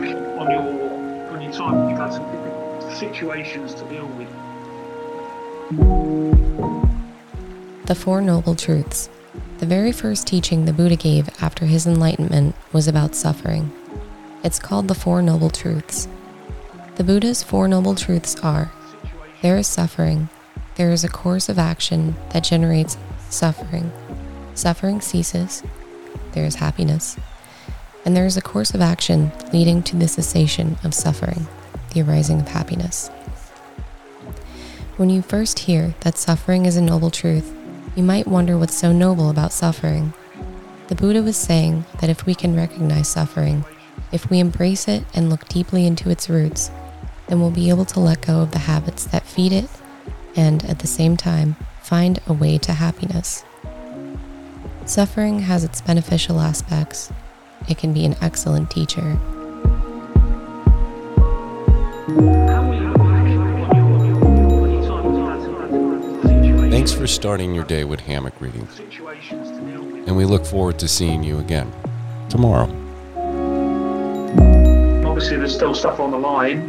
back on your on your time. You've had some situations to deal with. The Four Noble Truths. The very first teaching the Buddha gave after his enlightenment was about suffering. It's called the Four Noble Truths. The Buddha's Four Noble Truths are there is suffering, there is a course of action that generates suffering, suffering ceases, there is happiness and there is a course of action leading to the cessation of suffering, the arising of happiness. When you first hear that suffering is a noble truth, you might wonder what's so noble about suffering. The Buddha was saying that if we can recognize suffering, if we embrace it and look deeply into its roots, then we'll be able to let go of the habits that feed it and, at the same time, find a way to happiness. Suffering has its beneficial aspects. It can be an excellent teacher. Thanks for starting your day with hammock readings, and we look forward to seeing you again tomorrow. Obviously, there's still stuff on the line.